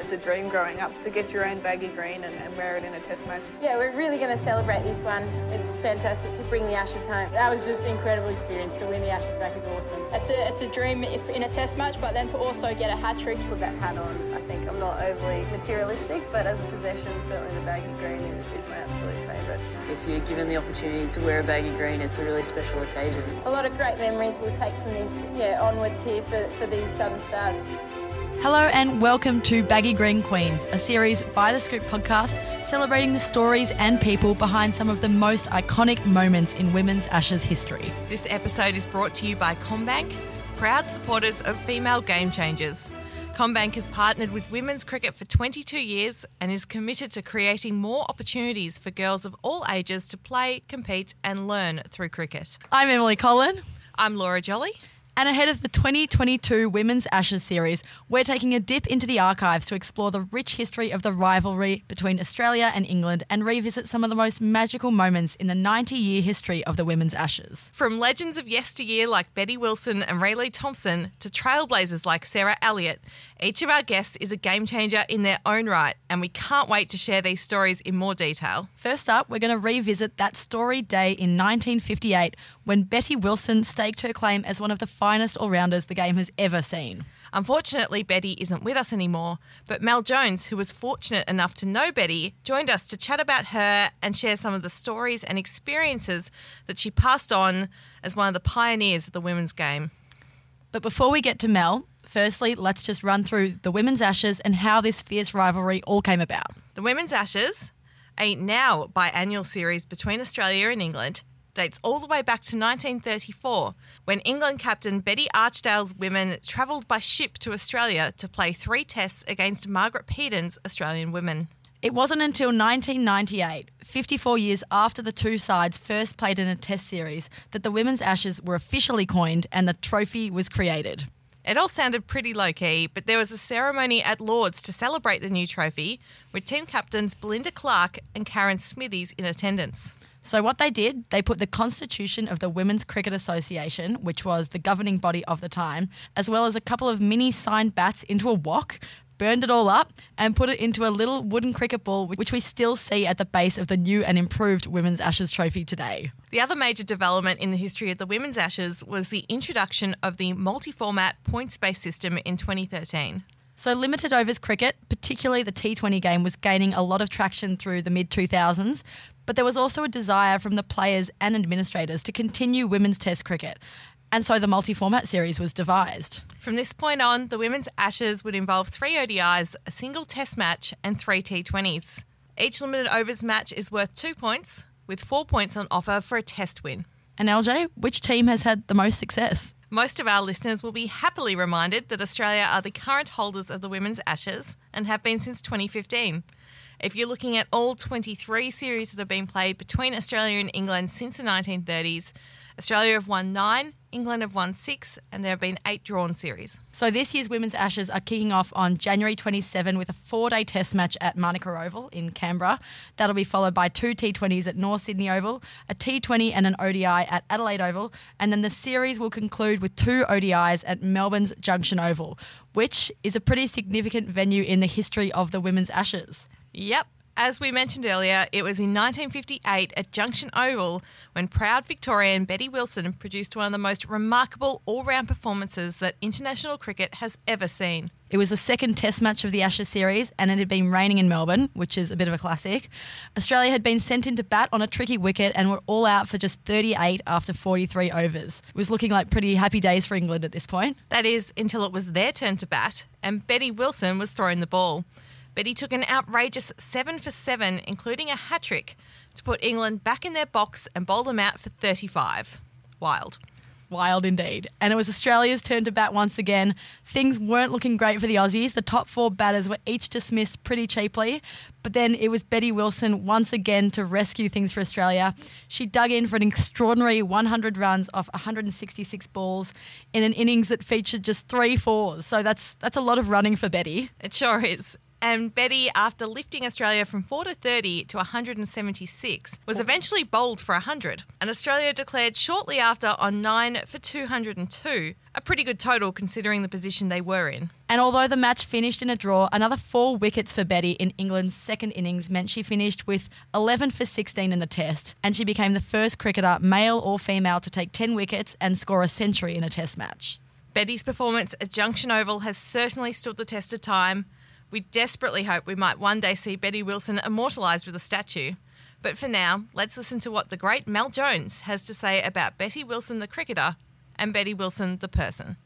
It's a dream growing up to get your own baggy green and, and wear it in a test match. Yeah, we're really going to celebrate this one. It's fantastic to bring the Ashes home. That was just an incredible experience. To win the Ashes back is awesome. It's a, it's a dream if in a test match, but then to also get a hat trick. Put that hat on. I think I'm not overly materialistic, but as a possession, certainly the baggy green is, is my absolute favourite. If you're given the opportunity to wear a baggy green, it's a really special occasion. A lot of great memories we'll take from this, yeah, onwards here for, for the Southern Stars. Hello and welcome to Baggy Green Queens, a series by the Scoop podcast celebrating the stories and people behind some of the most iconic moments in women's Ashes history. This episode is brought to you by CommBank, proud supporters of female game changers. CommBank has partnered with women's cricket for 22 years and is committed to creating more opportunities for girls of all ages to play, compete, and learn through cricket. I'm Emily Collin. I'm Laura Jolly. And ahead of the 2022 Women's Ashes series, we're taking a dip into the archives to explore the rich history of the rivalry between Australia and England and revisit some of the most magical moments in the 90 year history of the Women's Ashes. From legends of yesteryear like Betty Wilson and Raelee Thompson to trailblazers like Sarah Elliott, each of our guests is a game changer in their own right, and we can't wait to share these stories in more detail. First up, we're going to revisit that story day in 1958 when Betty Wilson staked her claim as one of the finest all rounders the game has ever seen. Unfortunately, Betty isn't with us anymore, but Mel Jones, who was fortunate enough to know Betty, joined us to chat about her and share some of the stories and experiences that she passed on as one of the pioneers of the women's game. But before we get to Mel, firstly, let's just run through the Women's Ashes and how this fierce rivalry all came about. The Women's Ashes, a now biannual series between Australia and England, dates all the way back to 1934, when England captain Betty Archdale's women travelled by ship to Australia to play three tests against Margaret Peden Australian women. It wasn't until 1998, 54 years after the two sides first played in a test series, that the Women's Ashes were officially coined and the trophy was created. It all sounded pretty low key, but there was a ceremony at Lords to celebrate the new trophy, with team captains Belinda Clark and Karen Smithies in attendance. So, what they did, they put the Constitution of the Women's Cricket Association, which was the governing body of the time, as well as a couple of mini signed bats into a wok, burned it all up, and put it into a little wooden cricket ball, which we still see at the base of the new and improved Women's Ashes trophy today. The other major development in the history of the Women's Ashes was the introduction of the multi format points based system in 2013. So, limited overs cricket, particularly the T20 game, was gaining a lot of traction through the mid 2000s, but there was also a desire from the players and administrators to continue women's test cricket. And so the multi format series was devised. From this point on, the Women's Ashes would involve three ODIs, a single test match, and three T20s. Each limited overs match is worth two points, with four points on offer for a test win. And LJ, which team has had the most success? Most of our listeners will be happily reminded that Australia are the current holders of the Women's Ashes and have been since 2015. If you're looking at all 23 series that have been played between Australia and England since the 1930s, Australia have won nine, England have won six, and there have been eight drawn series. So this year's Women's Ashes are kicking off on January 27 with a four-day test match at Manuka Oval in Canberra. That'll be followed by two T20s at North Sydney Oval, a T20 and an ODI at Adelaide Oval, and then the series will conclude with two ODIs at Melbourne's Junction Oval, which is a pretty significant venue in the history of the Women's Ashes. Yep. As we mentioned earlier, it was in 1958 at Junction Oval when proud Victorian Betty Wilson produced one of the most remarkable all round performances that international cricket has ever seen. It was the second test match of the Ashes series and it had been raining in Melbourne, which is a bit of a classic. Australia had been sent into bat on a tricky wicket and were all out for just 38 after 43 overs. It was looking like pretty happy days for England at this point. That is, until it was their turn to bat and Betty Wilson was throwing the ball. Betty took an outrageous 7 for 7, including a hat trick, to put England back in their box and bowl them out for 35. Wild. Wild indeed. And it was Australia's turn to bat once again. Things weren't looking great for the Aussies. The top four batters were each dismissed pretty cheaply. But then it was Betty Wilson once again to rescue things for Australia. She dug in for an extraordinary 100 runs off 166 balls in an innings that featured just three fours. So that's that's a lot of running for Betty. It sure is. And Betty, after lifting Australia from 4 to 30 to 176, was oh. eventually bowled for 100. And Australia declared shortly after on 9 for 202, a pretty good total considering the position they were in. And although the match finished in a draw, another four wickets for Betty in England's second innings meant she finished with 11 for 16 in the test, and she became the first cricketer, male or female, to take 10 wickets and score a century in a test match. Betty's performance at Junction Oval has certainly stood the test of time. We desperately hope we might one day see Betty Wilson immortalised with a statue. But for now, let's listen to what the great Mel Jones has to say about Betty Wilson, the cricketer, and Betty Wilson, the person.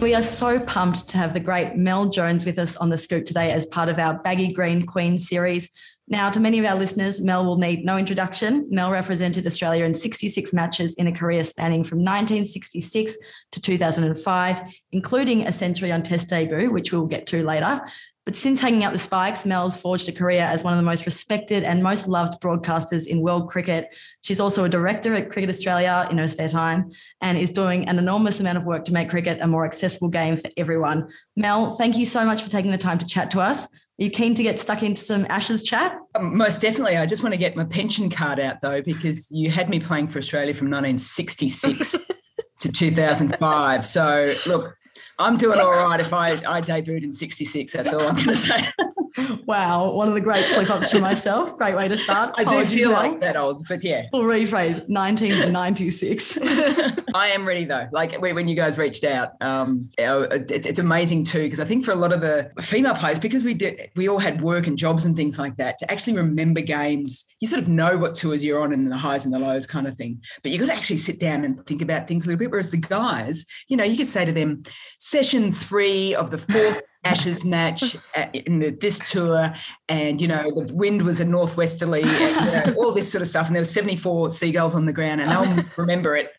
We are so pumped to have the great Mel Jones with us on the scoop today as part of our Baggy Green Queen series. Now, to many of our listeners, Mel will need no introduction. Mel represented Australia in 66 matches in a career spanning from 1966 to 2005, including a century on Test debut, which we'll get to later. But since hanging out the spikes, Mel's forged a career as one of the most respected and most loved broadcasters in world cricket. She's also a director at Cricket Australia in her spare time and is doing an enormous amount of work to make cricket a more accessible game for everyone. Mel, thank you so much for taking the time to chat to us. Are you keen to get stuck into some Ashes chat? Um, most definitely. I just want to get my pension card out though, because you had me playing for Australia from 1966 to 2005. So look, I'm doing all right if I, I debuted in 66. That's all I'm going to say. wow. One of the great slip ups for myself. Great way to start. I do feel well. like that old, but yeah. We'll rephrase 1996. I am ready though. Like when you guys reached out, um, it's amazing too, because I think for a lot of the female players, because we did, we all had work and jobs and things like that, to actually remember games, you sort of know what tours you're on and the highs and the lows kind of thing. But you've got to actually sit down and think about things a little bit. Whereas the guys, you know, you could say to them, session three of the fourth Ashes match uh, in the, this tour, and you know the wind was a northwesterly, and, you know, all this sort of stuff, and there were seventy four seagulls on the ground, and they'll remember it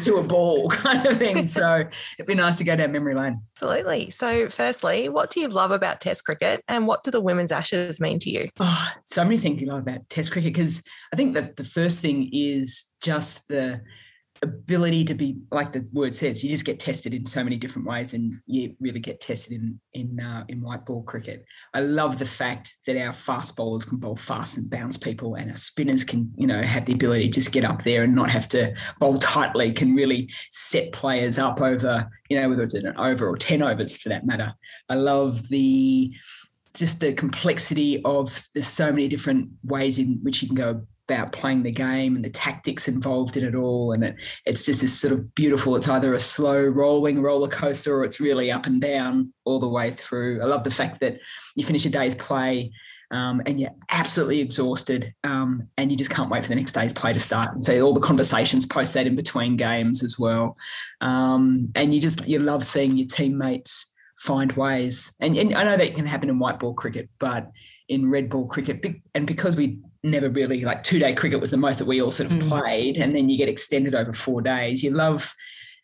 to a ball kind of thing. So it'd be nice to go down memory lane. Absolutely. So, firstly, what do you love about Test cricket, and what do the women's Ashes mean to you? Oh, so many things you love about Test cricket because I think that the first thing is just the ability to be like the word says you just get tested in so many different ways and you really get tested in in uh, in white ball cricket. I love the fact that our fast bowlers can bowl fast and bounce people and our spinners can you know have the ability to just get up there and not have to bowl tightly can really set players up over you know whether it's an over or 10 overs for that matter. I love the just the complexity of there's so many different ways in which you can go about playing the game and the tactics involved in it all. And it, it's just this sort of beautiful, it's either a slow rolling roller coaster or it's really up and down all the way through. I love the fact that you finish a day's play um, and you're absolutely exhausted um, and you just can't wait for the next day's play to start. And so all the conversations post that in between games as well. Um, and you just, you love seeing your teammates find ways. And, and I know that can happen in white ball cricket, but in red ball cricket, and because we never really like two day cricket was the most that we all sort of mm. played, and then you get extended over four days. You love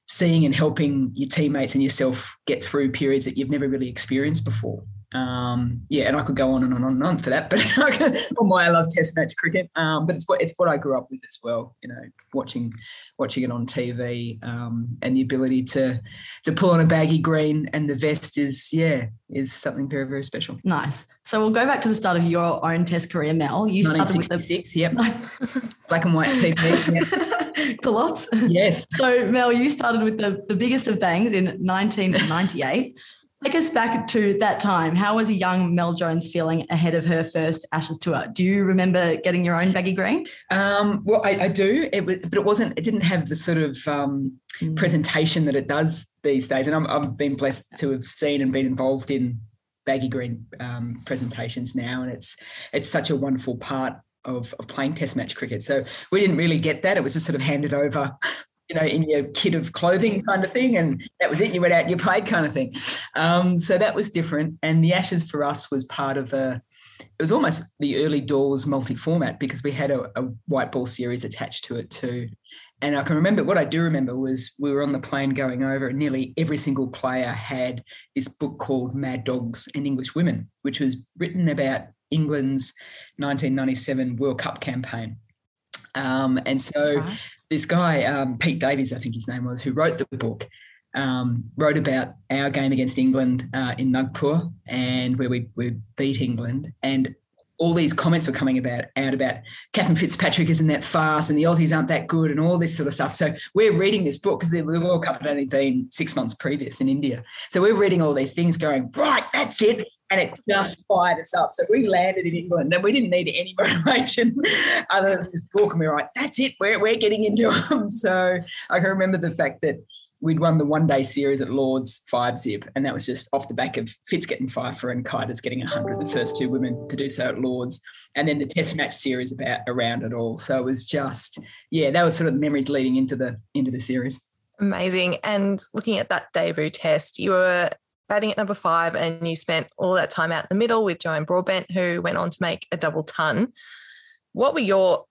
seeing and helping your teammates and yourself get through periods that you've never really experienced before. Um, yeah, and I could go on and on and on for that, but why I love Test match cricket. Um, but it's what it's what I grew up with as well. You know, watching watching it on TV um, and the ability to to pull on a baggy green and the vest is yeah is something very very special. Nice. So we'll go back to the start of your own Test career, Mel. You started with the yep, black and white TV. Lots. Yes. So Mel, you started with the, the biggest of bangs in 1998 Take us back to that time. How was a young Mel Jones feeling ahead of her first Ashes tour? Do you remember getting your own baggy green? Um, well, I, I, do. It was, but it wasn't. It didn't have the sort of um, mm. presentation that it does these days. And I'm, I've been blessed to have seen and been involved in baggy green um, presentations now, and it's it's such a wonderful part of, of playing Test match cricket. So we didn't really get that. It was just sort of handed over you know, in your kit of clothing kind of thing. And that was it. You went out you played kind of thing. Um, so that was different. And the Ashes for us was part of a, it was almost the early doors multi-format because we had a, a white ball series attached to it too. And I can remember what I do remember was we were on the plane going over, and nearly every single player had this book called Mad Dogs and English Women, which was written about England's 1997 World Cup campaign. Um, and so this guy, um, Pete Davies, I think his name was, who wrote the book, um, wrote about our game against England uh, in Nagpur and where we, we beat England. And all these comments were coming about out about Cathryn Fitzpatrick isn't that fast and the Aussies aren't that good and all this sort of stuff. So we're reading this book because the World Cup had only been six months previous in India. So we're reading all these things going, right, that's it and it just fired us up. So we landed in England and we didn't need any motivation other than this book. And we were like, that's it, we're, we're getting into them. So I can remember the fact that we'd won the one day series at Lords five zip, and that was just off the back of Fitz getting five for and Keighter's getting 100, the first two women to do so at Lords. And then the test match series about around it all. So it was just, yeah, that was sort of the memories leading into the into the series. Amazing. And looking at that debut test, you were batting at number five, and you spent all that time out in the middle with Joanne Broadbent, who went on to make a double ton. What were your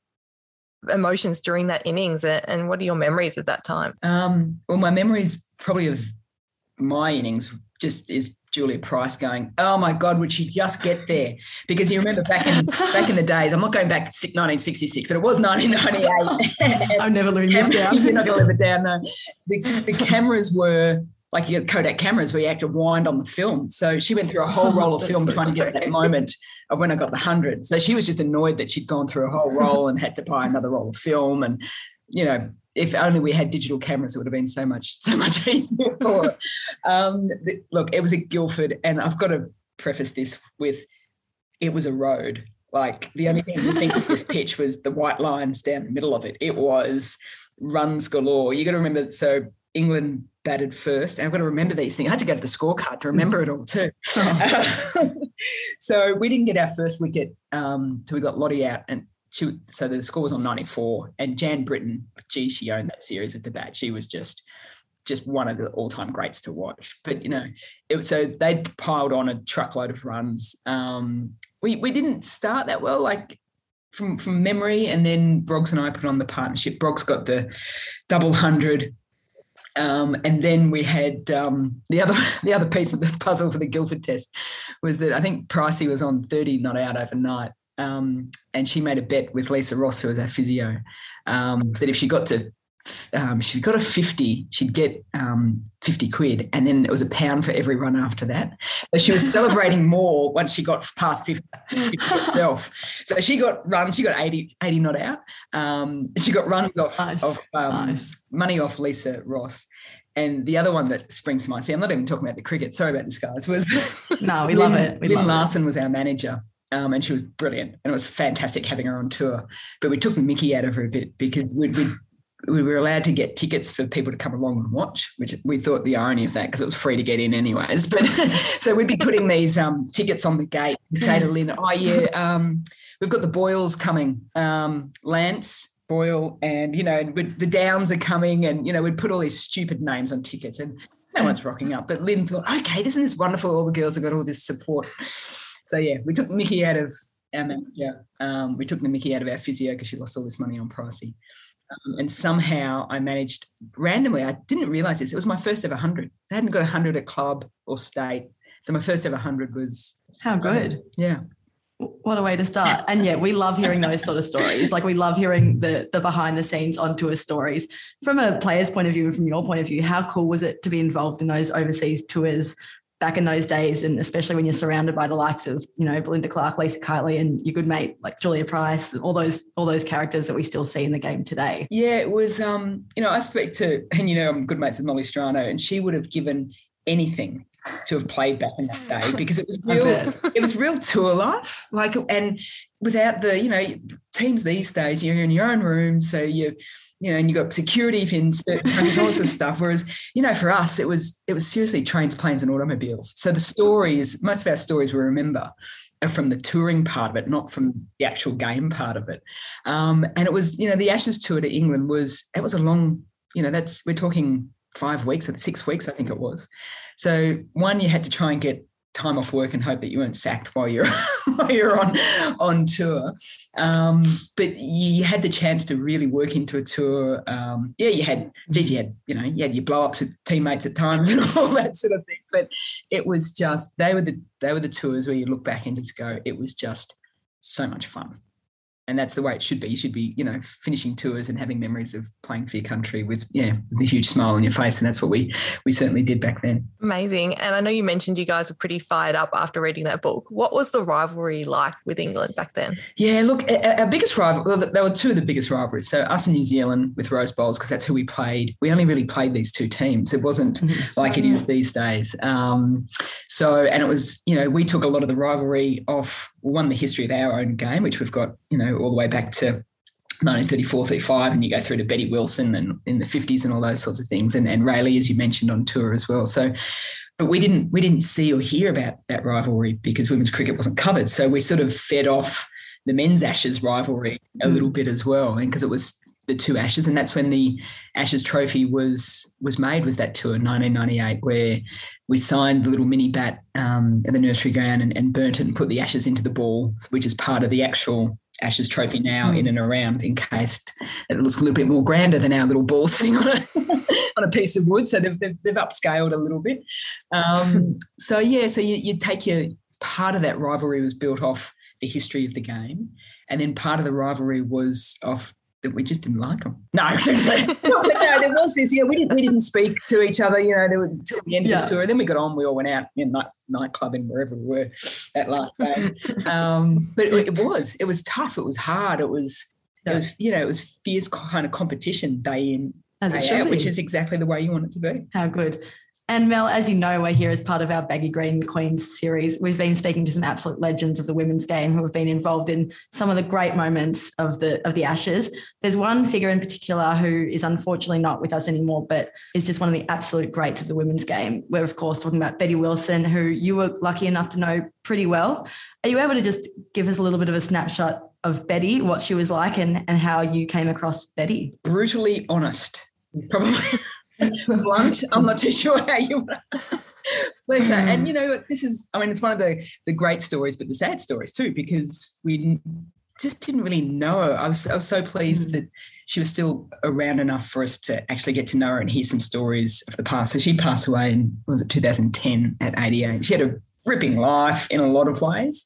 emotions during that innings, and what are your memories of that time? Um, well, my memories probably of my innings just is Julia Price going, "Oh my God, would she just get there?" Because you remember back in back in the days, I'm not going back to 1966, but it was 1998. I'm never living this down. You're not going to live it down, no. The, the cameras were like your Kodak cameras where you have to wind on the film. So she went through a whole roll of film trying to get that moment of when I got the hundred. So she was just annoyed that she'd gone through a whole roll and had to buy another roll of film. And you know, if only we had digital cameras, it would have been so much so much easier for. Um, look, it was at Guildford, and I've got to preface this with, it was a road. Like the only thing missing from this pitch was the white lines down the middle of it. It was runs galore. You got to remember, so England batted first. And I've got to remember these things. I had to go to the scorecard to remember it all too. Oh. so we didn't get our first wicket um, till we got Lottie out. And she, so the score was on 94. And Jan Brittin, gee, she owned that series with the bat. She was just just one of the all-time greats to watch. But you know, it, so they piled on a truckload of runs. Um, we we didn't start that well. Like from from memory, and then Broggs and I put on the partnership. Broggs got the double hundred. Um, and then we had um, the other the other piece of the puzzle for the Guildford test was that I think Pricey was on 30 not out overnight. Um, and she made a bet with Lisa Ross, who was our physio, um, that if she got to um, she got a 50, she'd get um, 50 quid. And then it was a pound for every run after that. But she was celebrating more once she got past 50, 50 herself. So she got runs, she got 80, 80 not out. Um, she got runs off, nice. off um, nice. money off Lisa Ross. And the other one that springs to mind, see, I'm not even talking about the cricket. Sorry about this, guys. Was no, we Lynn, love it. We Lynn Larsen it. was our manager. Um, and she was brilliant, and it was fantastic having her on tour. But we took Mickey out of her a bit because we'd, we'd we were allowed to get tickets for people to come along and watch, which we thought the irony of that because it was free to get in anyways. But so we'd be putting these um, tickets on the gate and say to Lynn, "Oh yeah, um, we've got the Boyles coming, um, Lance Boyle, and you know the Downs are coming, and you know we'd put all these stupid names on tickets, and no one's rocking up. But Lynn thought, okay, isn't this wonderful? All the girls have got all this support. So yeah, we took Mickey out of our manager. Um, we took the Mickey out of our physio because she lost all this money on Pricey. Um, and somehow I managed randomly. I didn't realize this. It was my first ever hundred. I hadn't got a hundred at club or state, so my first ever hundred was how good. yeah. What a way to start. And yeah, we love hearing those sort of stories. Like we love hearing the the behind the scenes on tour stories. From a player's point of view and from your point of view, how cool was it to be involved in those overseas tours back in those days, and especially when you're surrounded by the likes of you know Belinda Clark, Lisa Keightley, and your good mate like Julia Price, all those all those characters that we still see in the game today. Yeah, it was. Um, you know, I speak to and you know I'm good mates with Molly Strano, and she would have given anything to have played back in that day because it was real. it was real tour life. Like, and without the you know teams these days, you're in your own room, so you you know, and you got security in certain countries, all this stuff. Whereas, you know, for us, it was it was seriously trains, planes, and automobiles. So the stories, most of our stories we remember are from the touring part of it, not from the actual game part of it. Um, and it was, you know, the Ashes tour to England was it was a long, you know, that's we're talking five weeks or six weeks, I think it was. So one, you had to try and get time off work and hope that you weren't sacked while you're while you're on on tour. Um, but you had the chance to really work into a tour. Um, yeah, you had, geez, you had, you know, you had your blow ups at teammates at times and all that sort of thing. But it was just they were the they were the tours where you look back and just go, it was just so much fun and that's the way it should be. You should be, you know, finishing tours and having memories of playing for your country with, yeah, with a huge smile on your face, and that's what we we certainly did back then. Amazing. And I know you mentioned you guys were pretty fired up after reading that book. What was the rivalry like with England back then? Yeah, look, our biggest rival. Well, there were two of the biggest rivalries. So us and New Zealand with Rose Bowls because that's who we played. We only really played these two teams. It wasn't mm-hmm. like it is these days. Um, so, and it was, you know, we took a lot of the rivalry off one, the history of our own game, which we've got, you know, all the way back to 1934, 35, and you go through to Betty Wilson and in the 50s and all those sorts of things, and, and Raelee, as you mentioned, on tour as well. So, but we didn't we didn't see or hear about that rivalry because women's cricket wasn't covered. So we sort of fed off the men's Ashes rivalry a little mm. bit as well, and because it was the two Ashes, and that's when the Ashes Trophy was was made. Was that tour 1998 where we signed the little mini bat um, at the nursery ground and, and burnt it and put the ashes into the ball, which is part of the actual Ashes Trophy now mm. in and around, encased. It looks a little bit more grander than our little ball sitting on a on a piece of wood. So they've, they've, they've upscaled a little bit. Um, so yeah, so you, you take your part of that rivalry was built off the history of the game, and then part of the rivalry was off that we just didn't like them. No, no, no, there was this. Yeah, we didn't we didn't speak to each other. You know, until the end yeah. of the tour. Then we got on. We all went out in night nightclubbing wherever we were that last day. um, but it, it, was it was tough. It was hard. It was yeah. it was you know it was fierce kind of competition day in as it should out, which is exactly the way you want it to be. How good. And Mel, as you know, we're here as part of our Baggy Green Queens series. We've been speaking to some absolute legends of the women's game who have been involved in some of the great moments of the of the Ashes. There's one figure in particular who is unfortunately not with us anymore, but is just one of the absolute greats of the women's game. We're of course talking about Betty Wilson, who you were lucky enough to know pretty well. Are you able to just give us a little bit of a snapshot of Betty, what she was like, and and how you came across Betty? Brutally honest, probably. blunt. I'm not too sure how you Bless her. And you know, this is, I mean, it's one of the the great stories, but the sad stories too, because we just didn't really know her. I was, I was so pleased mm. that she was still around enough for us to actually get to know her and hear some stories of the past. So she passed away in was it 2010 at 88. She had a ripping life in a lot of ways.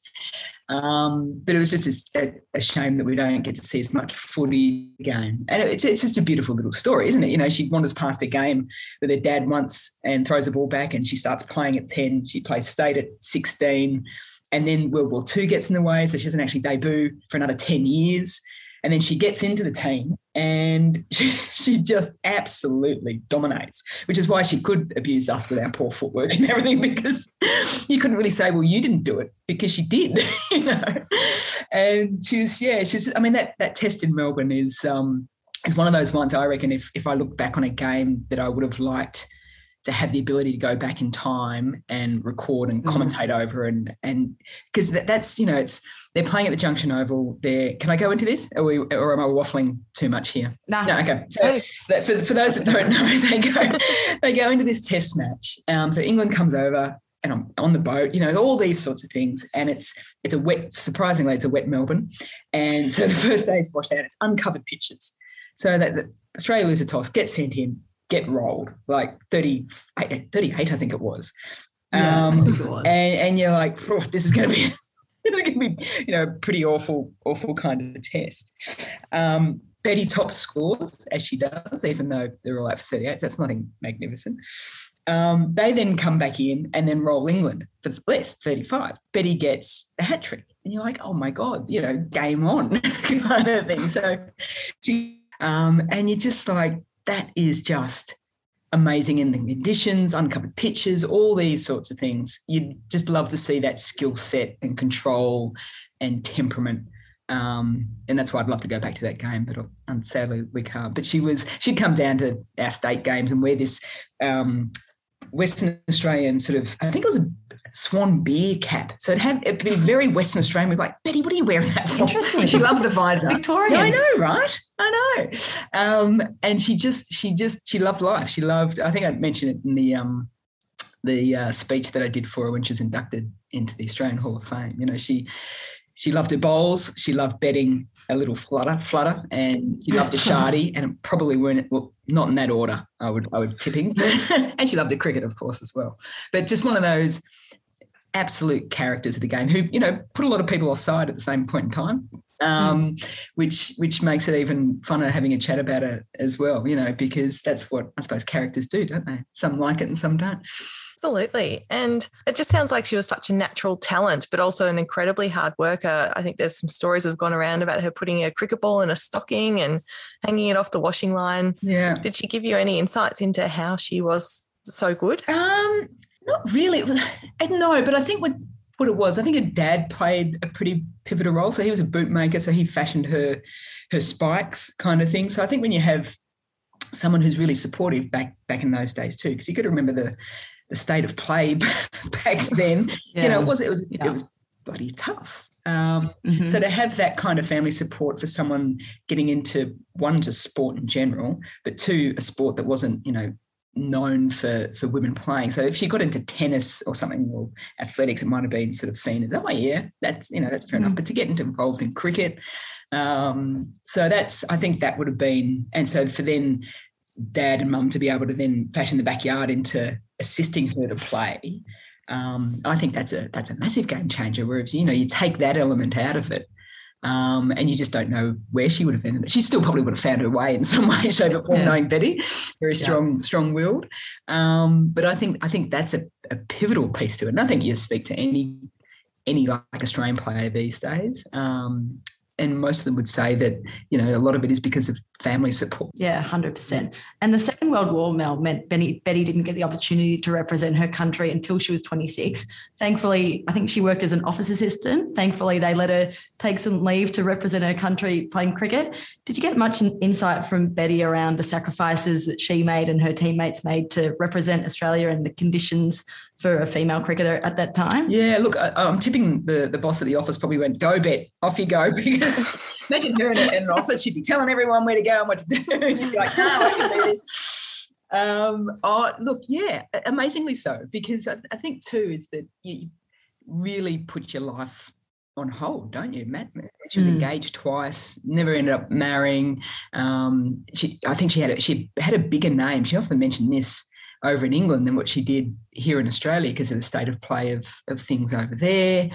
Um, but it was just a, a, shame that we don't get to see as much footy game. And it's, it's just a beautiful little story, isn't it? You know, she wanders past a game with her dad once and throws a ball back and she starts playing at 10. She plays state at 16. And then World War II gets in the way. So she doesn't actually debut for another 10 years. And then she gets into the team and she, she, just absolutely dominates, which is why she could abuse us with our poor footwork and everything, because you couldn't really say, well, you didn't do it because she did, you know. And she was, yeah, she was, I mean, that that test in Melbourne is um is one of those ones I reckon if if I look back on a game that I would have liked to have the ability to go back in time and record and mm-hmm. commentate mm. over and and because that, that's you know it's they're playing at the Junction Oval. There, can I go into this, or, we, or am I waffling too much here? Nah. No, okay. So for, for those that don't know, they go they go into this Test match. Um, so England comes over, and I'm on the boat, you know, all these sorts of things. And it's it's a wet, surprisingly, it's a wet Melbourne. And so the first day is washed out. It's uncovered pitches. So that, that Australia lose a toss, get sent in, get rolled, like 30, 38, I think it was. Yeah, um, think it was. And, and you're like, this is going to be it's going to be, you know, pretty awful, awful kind of test. Um, Betty top scores as she does, even though they're all out for 38. So that's nothing magnificent. Um, they then come back in and then roll England for less, 35. Betty gets a hat trick. And you're like, oh my God, you know, game on kind of thing. So she, um, and you're just like, that is just amazing in the conditions, uncovered pitches, all these sorts of things. You'd just love to see that skill set and control and temperament. Um, and that's why I'd love to go back to that game, but um, sadly we can't. But she was she'd come down to our state games and wear this um, Western Australian sort of I think it was a swan beer cap. So it'd have it'd be very Western Australian. We'd be like, Betty, what are you wearing that for? Interesting. she loved the visor. Victorian. Yeah, I know, right? I know. Um, and she just she just she loved life. She loved. I think I mentioned it in the um, the uh, speech that I did for her when she was inducted into the Australian Hall of Fame. You know, she she loved her bowls. She loved betting a little flutter, flutter, and she loved a shardy, and it probably weren't well, not in that order. I would I would tipping, and she loved a cricket, of course, as well. But just one of those absolute characters of the game who you know put a lot of people offside at the same point in time um, mm. which which makes it even funner having a chat about it as well you know because that's what i suppose characters do don't they some like it and some don't Absolutely. And it just sounds like she was such a natural talent, but also an incredibly hard worker. I think there's some stories that have gone around about her putting a cricket ball in a stocking and hanging it off the washing line. Yeah. Did she give you any insights into how she was so good? Um, not really. No, but I think what what it was, I think her dad played a pretty pivotal role. So he was a bootmaker, so he fashioned her her spikes kind of thing. So I think when you have someone who's really supportive back back in those days too, because you got to remember the the state of play back then. Yeah. You know, it was it was yeah. it was bloody tough. Um, mm-hmm. So to have that kind of family support for someone getting into one just sport in general, but two a sport that wasn't you know known for for women playing. So if she got into tennis or something or athletics, it might have been sort of seen as, oh yeah, that's you know that's fair mm enough. But to get into involved in cricket, um, so that's I think that would have been, and so for then dad and mum to be able to then fashion the backyard into assisting her to play. Um, I think that's a that's a massive game changer. Whereas you know you take that element out of it, um, and you just don't know where she would have ended. She still probably would have found her way in some way, shape, or form, yeah. knowing Betty, very strong, yeah. strong-willed. Um, but I think I think that's a, a, pivotal piece to it. And I think you speak to any any like Australian player these days, um, and most of them would say that you know a lot of it is because of family support. Yeah, hundred percent. And the Second World War, Mel, meant Betty, Betty didn't get the opportunity to represent her country until she was 26. Thankfully, I think she worked as an office assistant. Thankfully, they let her take some leave to represent her country playing cricket. Did you get much insight from Betty around the sacrifices that she made and her teammates made to represent Australia and the conditions for a female cricketer at that time? Yeah, look, I, am tipping the, the boss of the office probably went, go bet, off you go. Imagine her in, in, an office, she'd be telling everyone where to go and what to do. And be like, no, I can do this. Um, oh, look, yeah, amazingly so, because I, I think too is that you really put your life on hold, don't you, Matt? She was mm. engaged twice, never ended up marrying. Um, she, I think she had a, she had a bigger name. She often mentioned this over in England than what she did here in Australia because of the state of play of, of things over there.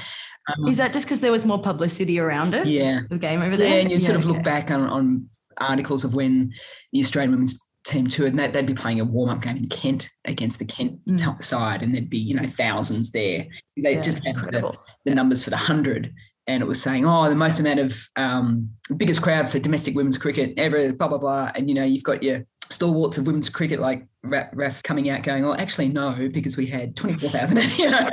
Um, Is that just because there was more publicity around it? Yeah. The game over there? Yeah, and you yeah, sort of okay. look back on, on articles of when the Australian women's team toured, and they'd be playing a warm up game in Kent against the Kent mm. side, and there'd be, you know, thousands there. They yeah, just had the, the, numbers for the 100 and it was saying, oh, the most amount of um, biggest crowd for domestic women's cricket ever, blah blah blah. And you know, you've got your stalwarts of women's cricket like Raf coming out going, oh, actually, no, because we had 24,000 you know,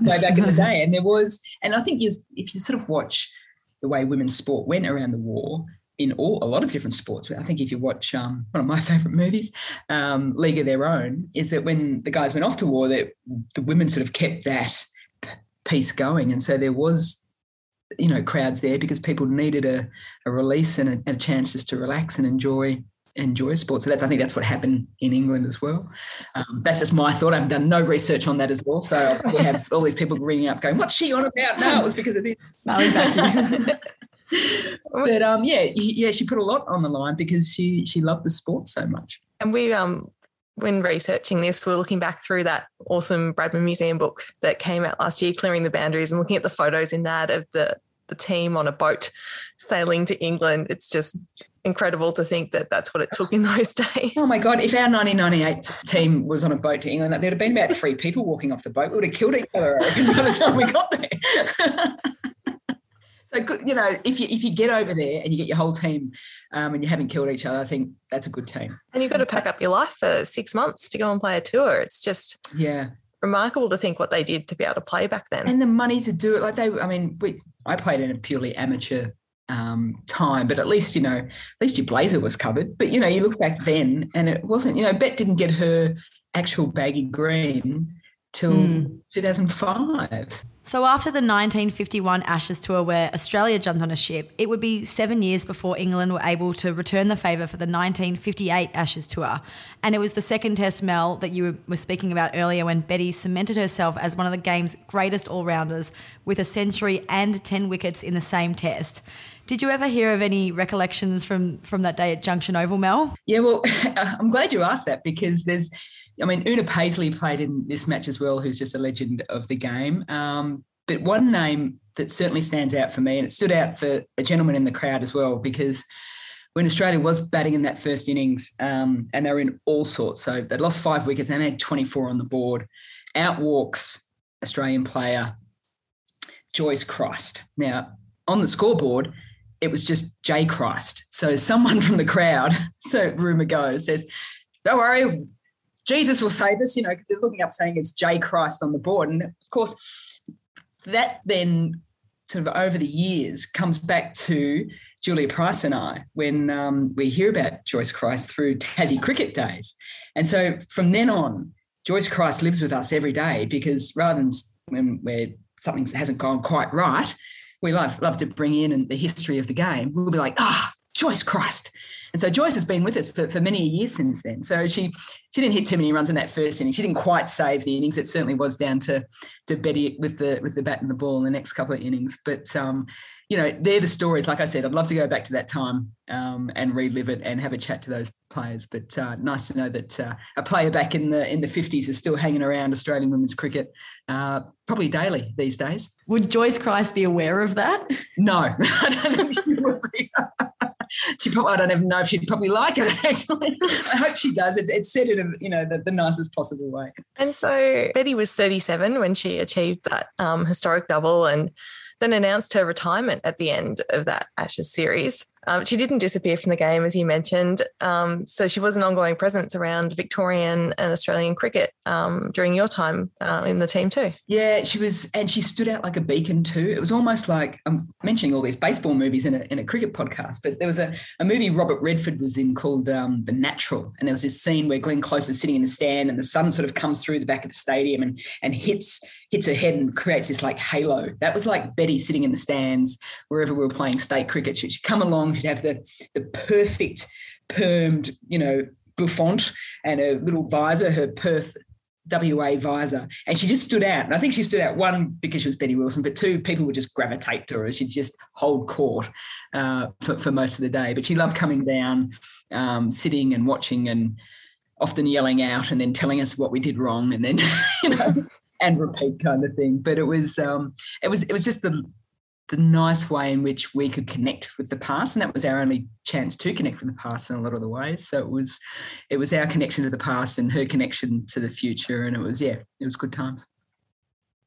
way back in the day. And there was, and I think if you sort of watch the way women's sport went around the war, in all a lot of different sports. I think if you watch um, one of my favourite movies, um, League of Their Own, is that when the guys went off to war, that the women sort of kept that piece going, and so there was, you know, crowds there because people needed a, a release and a, a chance just to relax and enjoy enjoy sport. So that's I think that's what happened in England as well. Um, that's just my thought. I've done no research on that as well. So we have all these people ringing up going, "What's she on about?" No, it was because of this. No, exactly. but um, yeah, yeah, she put a lot on the line because she she loved the sport so much. And we um when researching this, we're looking back through that awesome Bradman Museum book that came out last year, clearing the boundaries, and looking at the photos in that of the the team on a boat sailing to England. It's just incredible to think that that's what it took in those days. Oh my God. If our 1998 team was on a boat to England, there'd have been about three people walking off the boat. We would have killed each other by the time we got there. So good, you know, if you if you get over there and you get your whole team um, and you haven't killed each other, I think that's a good team. And you've got to pack up your life for six months to go and play a tour. It's just yeah remarkable to think what they did to be able to play back then. And the money to do it, like they, I mean, we I played in a purely amateur um, time, but at least you know, at least your blazer was covered. But you know, you look back then, and it wasn't. You know, Bet didn't get her actual baggy green till mm. 2005. So after the 1951 Ashes tour where Australia jumped on a ship, it would be seven years before England were able to return the favour for the 1958 Ashes tour. And it was the second test, Mel, that you were speaking about earlier when Betty cemented herself as one of the game's greatest all-rounders with a century and 10 wickets in the same test. Did you ever hear of any recollections from, from that day at Junction Oval, Mel? Yeah, well, I'm glad you asked that because there's I mean, Una Paisley played in this match as well, who's just a legend of the game. Um, but one name that certainly stands out for me, and it stood out for a gentleman in the crowd as well, because when Australia was batting in that first innings, um, and they were in all sorts, so they'd lost five wickets and they had 24 on the board. Out walks Australian player Joyce Christ. Now, on the scoreboard, it was just Jay Christ. So someone from the crowd, so rumor goes, says, Don't worry, Jesus will save us, you know, because they're looking up saying it's J Christ on the board. And of course, that then sort of over the years comes back to Julia Price and I when um, we hear about Joyce Christ through Tassie cricket days. And so from then on, Joyce Christ lives with us every day because rather than when where something hasn't gone quite right, we love, love to bring in and the history of the game. We'll be like, ah, Joyce Christ. And so Joyce has been with us for, for many years since then. So she she didn't hit too many runs in that first inning. She didn't quite save the innings. It certainly was down to to Betty with the with the bat and the ball in the next couple of innings. But um, you know, they're the stories. Like I said, I'd love to go back to that time um, and relive it and have a chat to those players. But uh, nice to know that uh, a player back in the in the fifties is still hanging around Australian women's cricket, uh, probably daily these days. Would Joyce Christ be aware of that? No, I don't think she would be. she probably I don't even know if she'd probably like it. Actually, I hope she does. It's it's said in you know the, the nicest possible way. And so Betty was 37 when she achieved that um, historic double, and then announced her retirement at the end of that Ashes series. Um, she didn't disappear from the game, as you mentioned. Um, so she was an ongoing presence around Victorian and Australian cricket um, during your time uh, in the team too. Yeah, she was, and she stood out like a beacon too. It was almost like I'm mentioning all these baseball movies in a, in a cricket podcast, but there was a, a movie Robert Redford was in called um, The Natural, and there was this scene where Glenn Close is sitting in the stand, and the sun sort of comes through the back of the stadium and and hits hits her head and creates this like halo. That was like Betty sitting in the stands wherever we were playing state cricket. She'd come along, she'd have the the perfect permed, you know, bouffant and a little visor, her Perth WA visor. And she just stood out. And I think she stood out one because she was Betty Wilson, but two, people would just gravitate to her. She'd just hold court uh, for, for most of the day. But she loved coming down, um, sitting and watching and often yelling out and then telling us what we did wrong and then, you know, and repeat kind of thing. But it was um, it was it was just the the nice way in which we could connect with the past, and that was our only chance to connect with the past in a lot of the ways. So it was it was our connection to the past and her connection to the future, and it was yeah, it was good times.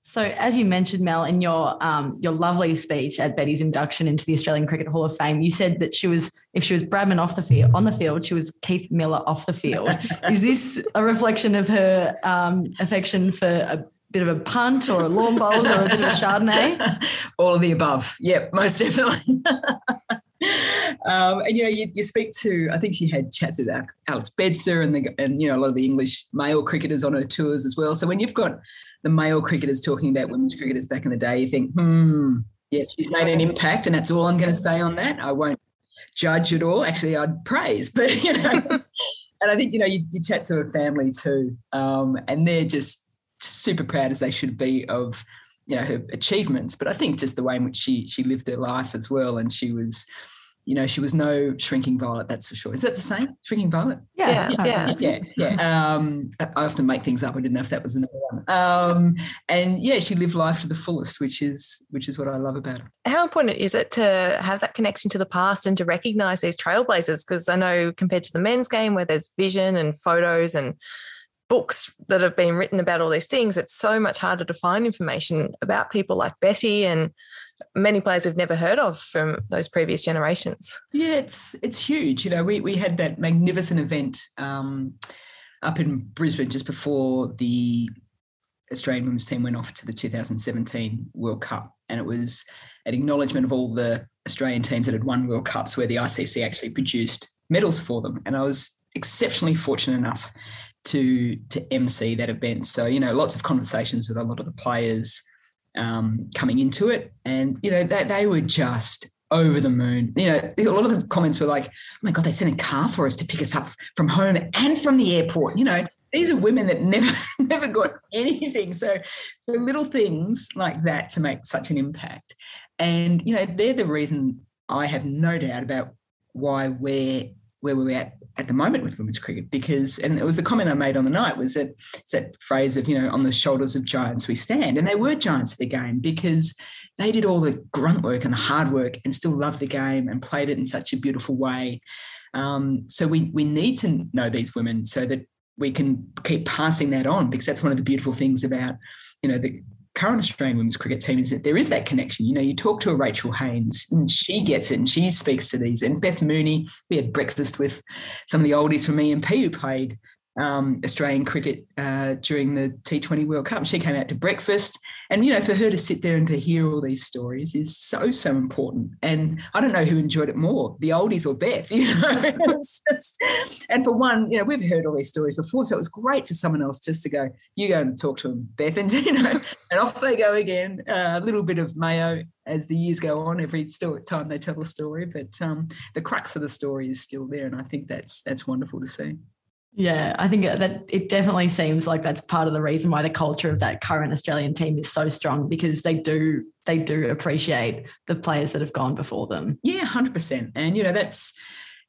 So, as you mentioned, Mel, in your um, your lovely speech at Betty's induction into the Australian Cricket Hall of Fame, you said that she was, if she was Bradman off the field, on the field, she was Keith Miller off the field. Is this a reflection of her um, affection for a bit of a punt or a lawn bowls or a bit of a Chardonnay? All of the above. Yep, most definitely. um, and you know, you, you, speak to. I think she had chats with Alex Bedser and the and you know a lot of the English male cricketers on her tours as well. So when you've got the male cricketers talking about women's cricketers back in the day, you think, hmm, yeah, she's made an impact, and that's all I'm going to say on that. I won't judge at all. Actually, I'd praise, but you know. and I think you know you, you chat to her family too, um, and they're just super proud as they should be of you know her achievements. But i think just the way in which she she lived her life as well and she was you know she was no shrinking violet that's for sure. Is that the same shrinking violet? Yeah yeah. yeah. Yeah, yeah. Um, i often make things up. I didn't know if that was another one. Um, and yeah she lived life to the fullest which is which is what i love about her. How important is it to have that connection to the past and to recognize these trailblazers? Because i know compared to the men's game where there's vision and photos and books that have been written about all these things, it's so much harder to find information about people like Betty and many players we've never heard of from those previous generations. Yeah, it's it's huge. You know, we we had that magnificent event um, up in Brisbane just before the Australian women's team went off to the 2017 World Cup, and it was an acknowledgement of all the Australian teams that had won World Cups, where the ICC actually produced medals for them, and I was exceptionally fortunate enough to to MC that event. So you know, lots of conversations with a lot of the players um, coming into it, and you know, they they were just over the moon. You know, a lot of the comments were like, "Oh my god, they sent a car for us to pick us up from home and from the airport." You know, these are women that never never got anything. So little things like that to make such an impact, and you know, they're the reason I have no doubt about why we're where we're at at the moment with women's cricket because and it was the comment I made on the night was that it's that phrase of you know on the shoulders of giants we stand and they were giants of the game because they did all the grunt work and the hard work and still loved the game and played it in such a beautiful way. Um, so we we need to know these women so that we can keep passing that on because that's one of the beautiful things about you know the current Australian women's cricket team is that there is that connection. You know, you talk to a Rachel Haynes and she gets it and she speaks to these. And Beth Mooney, we had breakfast with some of the oldies from EMP who played um, Australian cricket uh, during the T20 World Cup. She came out to breakfast, and you know, for her to sit there and to hear all these stories is so so important. And I don't know who enjoyed it more, the oldies or Beth. You know, just, and for one, you know, we've heard all these stories before, so it was great for someone else just to go, you go and talk to them, Beth, and you know, and off they go again. Uh, a little bit of mayo as the years go on, every time they tell a story, but um, the crux of the story is still there, and I think that's that's wonderful to see. Yeah, I think that it definitely seems like that's part of the reason why the culture of that current Australian team is so strong because they do they do appreciate the players that have gone before them. Yeah, hundred percent. And you know that's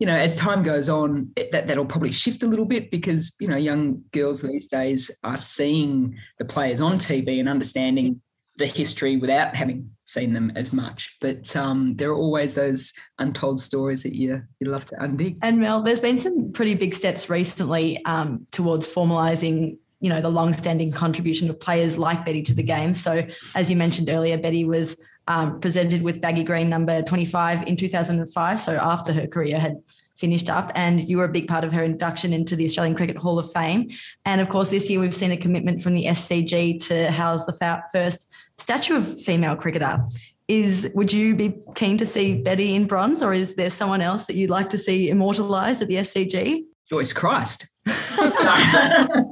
you know as time goes on that that'll probably shift a little bit because you know young girls these days are seeing the players on TV and understanding the history without having seen them as much. But um, there are always those untold stories that you you love to undig. And Mel, there's been some pretty big steps recently um, towards formalising. You know the long-standing contribution of players like Betty to the game. So, as you mentioned earlier, Betty was um, presented with baggy green number 25 in 2005. So after her career had finished up, and you were a big part of her induction into the Australian Cricket Hall of Fame. And of course, this year we've seen a commitment from the SCG to house the first statue of female cricketer. Is would you be keen to see Betty in bronze, or is there someone else that you'd like to see immortalised at the SCG? Joyce Christ. uh,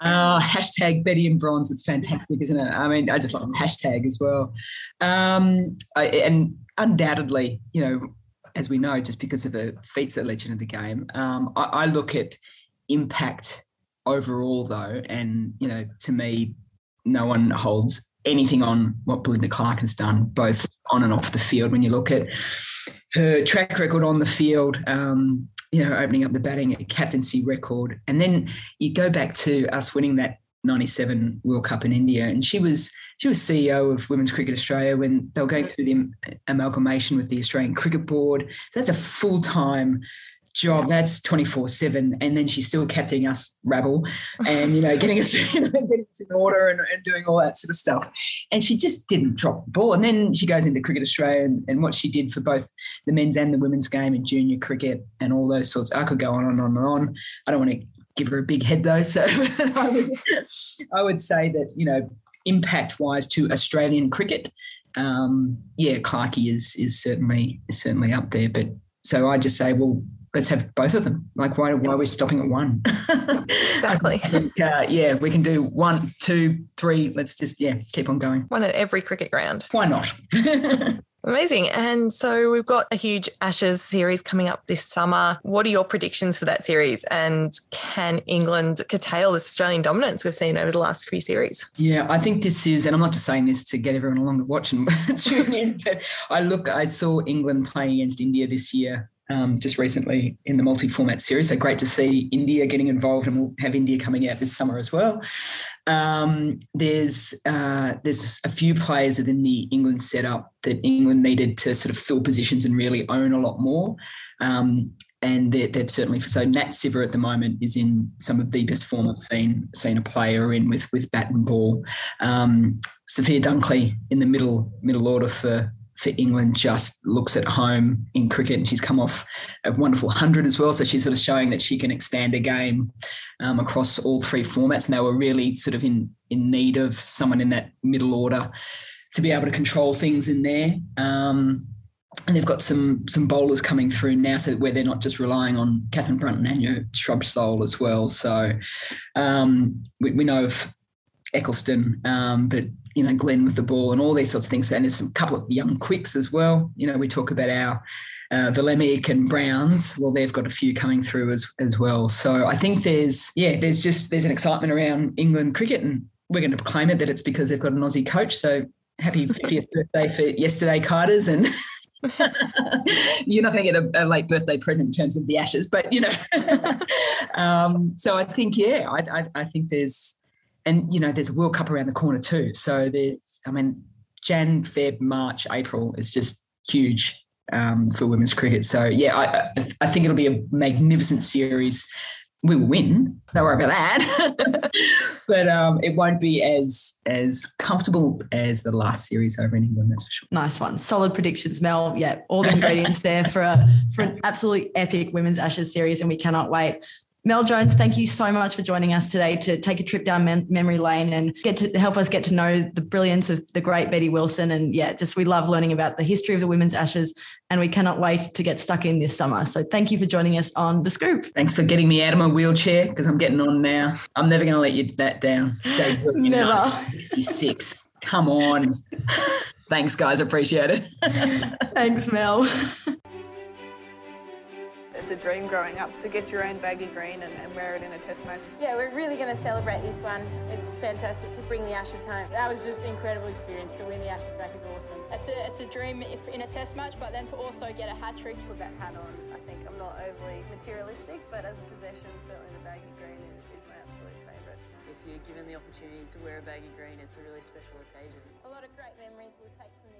hashtag Betty in bronze. It's fantastic, isn't it? I mean, I just love hashtag as well. Um, I, and undoubtedly, you know, as we know, just because of the feats that legend of the game. Um, I, I, look at impact overall, though, and you know, to me, no one holds anything on what Belinda Clark has done, both on and off the field. When you look at her track record on the field, um, you know, opening up the batting, captaincy record, and then you go back to us winning that 97 World Cup in India, and she was she was CEO of Women's Cricket Australia when they were going through the amalgamation with the Australian Cricket Board. So that's a full time job. That's 24 7. And then she's still captaining us rabble and, you know, getting us, you know, getting us in order and, and, doing all that sort of stuff. And she just didn't drop the ball. And then she goes into Cricket Australia and, and what she did for both the men's and the women's game and junior cricket and all those sorts. I could go on and on and on. I don't want to give her a big head though. So I, would, I would say that, you know, impact wise to Australian cricket, um, yeah, Clarkey is is certainly is certainly up there. But so I just say, well, let's have both of them. Like, why why are we stopping at one? exactly. think, uh, yeah, we can do one, two, three. Let's just yeah keep on going. One at every cricket ground. Why not? Amazing. And so we've got a huge Ashes series coming up this summer. What are your predictions for that series? And can England curtail this Australian dominance we've seen over the last few series? Yeah, I think this is, and I'm not just saying this to get everyone along to watch and tune in, but I look, I saw England playing against India this year um, just recently in the multi-format series. So great to see India getting involved, and we'll have India coming out this summer as well. Um, there's uh, there's a few players within the England setup that England needed to sort of fill positions and really own a lot more. Um, and they're, they've certainly so Nat Sciver at the moment is in some of the best form I've seen seen a player in with with bat and ball. Um, Sophia Dunkley in the middle middle order for for England just looks at home in cricket and she's come off a wonderful 100 as well. So she's sort of showing that she can expand a game um, across all three formats. And they were really sort of in, in need of someone in that middle order to be able to control things in there. Um, and they've got some some bowlers coming through now, so where they're not just relying on Katherine Brunton and Anya Shrubsole as well. So um, we, we, know of Ecclestone, um, but you know Glenn with the ball and all these sorts of things. And there's some couple of young quicks as well. You know, we talk about our uh, Vlaeminck and Browns. Well, they've got a few coming through as as well. So I think there's yeah, there's just there's an excitement around England cricket, and we're going to claim it that it's because they've got an Aussie coach. So happy 50th birthday for yesterday, Carters, and you're not going to get a, a, late birthday present in terms of the ashes, but you know. um, so I think, yeah, I, I, I, think there's, and you know, there's a World Cup around the corner too. So there's, I mean, Jan, Feb, March, April is just huge um, for women's cricket. So yeah, I, I think it'll be a magnificent series we will win. Don't worry about that. but um, it won't be as as comfortable as the last series over in England. That's for sure. Nice one. Solid predictions, Mel. Yeah, all the ingredients there for a for an absolutely epic women's Ashes series, and we cannot wait. Mel Jones, thank you so much for joining us today to take a trip down mem- memory lane and get to help us get to know the brilliance of the great Betty Wilson. And yeah, just we love learning about the history of the women's ashes and we cannot wait to get stuck in this summer. So thank you for joining us on The Scoop. Thanks for getting me out of my wheelchair because I'm getting on now. I'm never going to let you that down. Dave, never. 66. Come on. Thanks, guys. Appreciate it. Thanks, Mel it's a dream growing up to get your own baggy green and, and wear it in a test match. Yeah, we're really going to celebrate this one. It's fantastic to bring the Ashes home. That was just an incredible experience. To win the Ashes back is awesome. It's a, it's a dream if in a test match, but then to also get a hat trick. Put that hat on. I think I'm not overly materialistic, but as a possession, certainly the baggy green is, is my absolute favourite. If you're given the opportunity to wear a baggy green, it's a really special occasion. A lot of great memories we'll take from this. Yeah,